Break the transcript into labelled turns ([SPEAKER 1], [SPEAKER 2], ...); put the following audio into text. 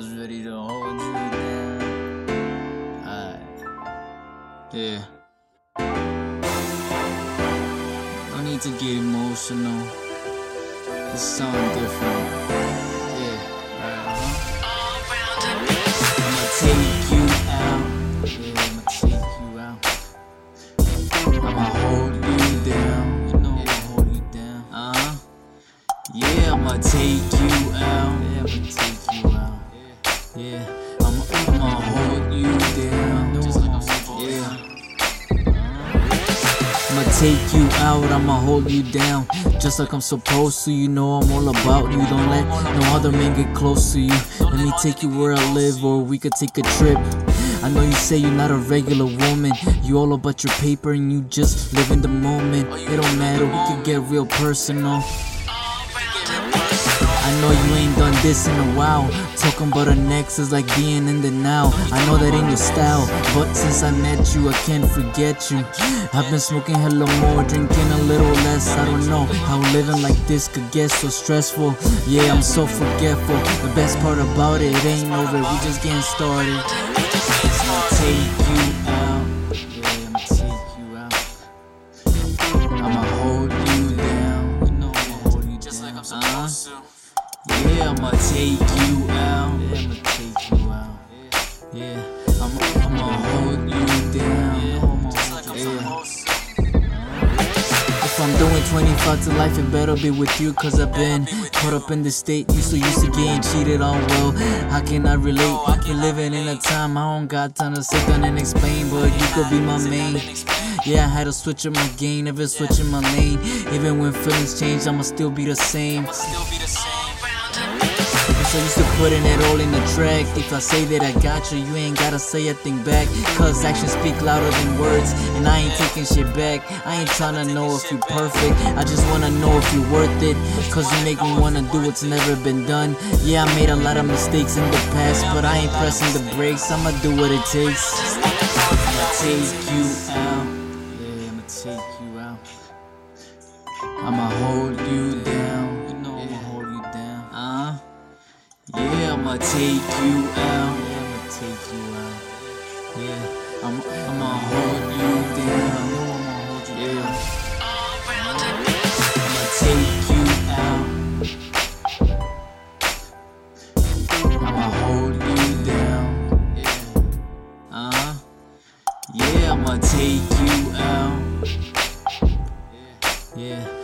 [SPEAKER 1] was ready to hold you down. Alright. Yeah. No need to get emotional. It's something different. Yeah. Uh-huh. I'ma take you out. Yeah, I'ma take you out. I'ma hold you down. You know I'ma hold you down. Uh-huh. Yeah, I'ma take you out. Yeah, I'ma take you out. Yeah, I'ma, I'ma hold you down. Yeah. I'ma take you out, I'ma hold you down. Just like I'm supposed to, you know I'm all about you. Don't let no other man get close to you. Let me take you where I live, or we could take a trip. I know you say you're not a regular woman. You all about your paper and you just live in the moment. It don't matter, we could get real personal. I know you ain't done this in a while. Talking about our next is like being in the now. I know that ain't your style, but since I met you, I can't forget you. I've been smoking hella more, drinking a little less. I don't know how living like this could get so stressful. Yeah, I'm so forgetful. The best part about it, ain't over. We just getting started. Take you I'ma take you out. Yeah, I'ma take you out. Yeah, I'ma, I'ma hold you down. If I'm doing 25 to life, it better be with you. Cause I've been caught up in the state. You so used to getting cheated on. Well, how can I relate? We're living in a time I don't got time to sit down and explain. But you could be my main. Yeah, I had to switch up my game, never switching my lane. Even when feelings change, I'ma still be the same. So used to putting it all in the track. If I say that I got you, you ain't gotta say a thing back. Cause actions speak louder than words, and I ain't taking shit back. I ain't tryna know if you're perfect, I just wanna know if you're worth it. Cause you make me wanna do what's never been done. Yeah, I made a lot of mistakes in the past, but I ain't pressing the brakes. I'ma do what it takes. I'ma take you out. Yeah, I'ma take you out. I'ma hold you I'ma take you out. Yeah, I'ma take you out. Yeah, I'm, I'ma hold you down. I know I'ma hold you down. Yeah. I'ma take you out. I'ma hold you down. Yeah. Uh huh. Yeah, I'ma take you out. Yeah.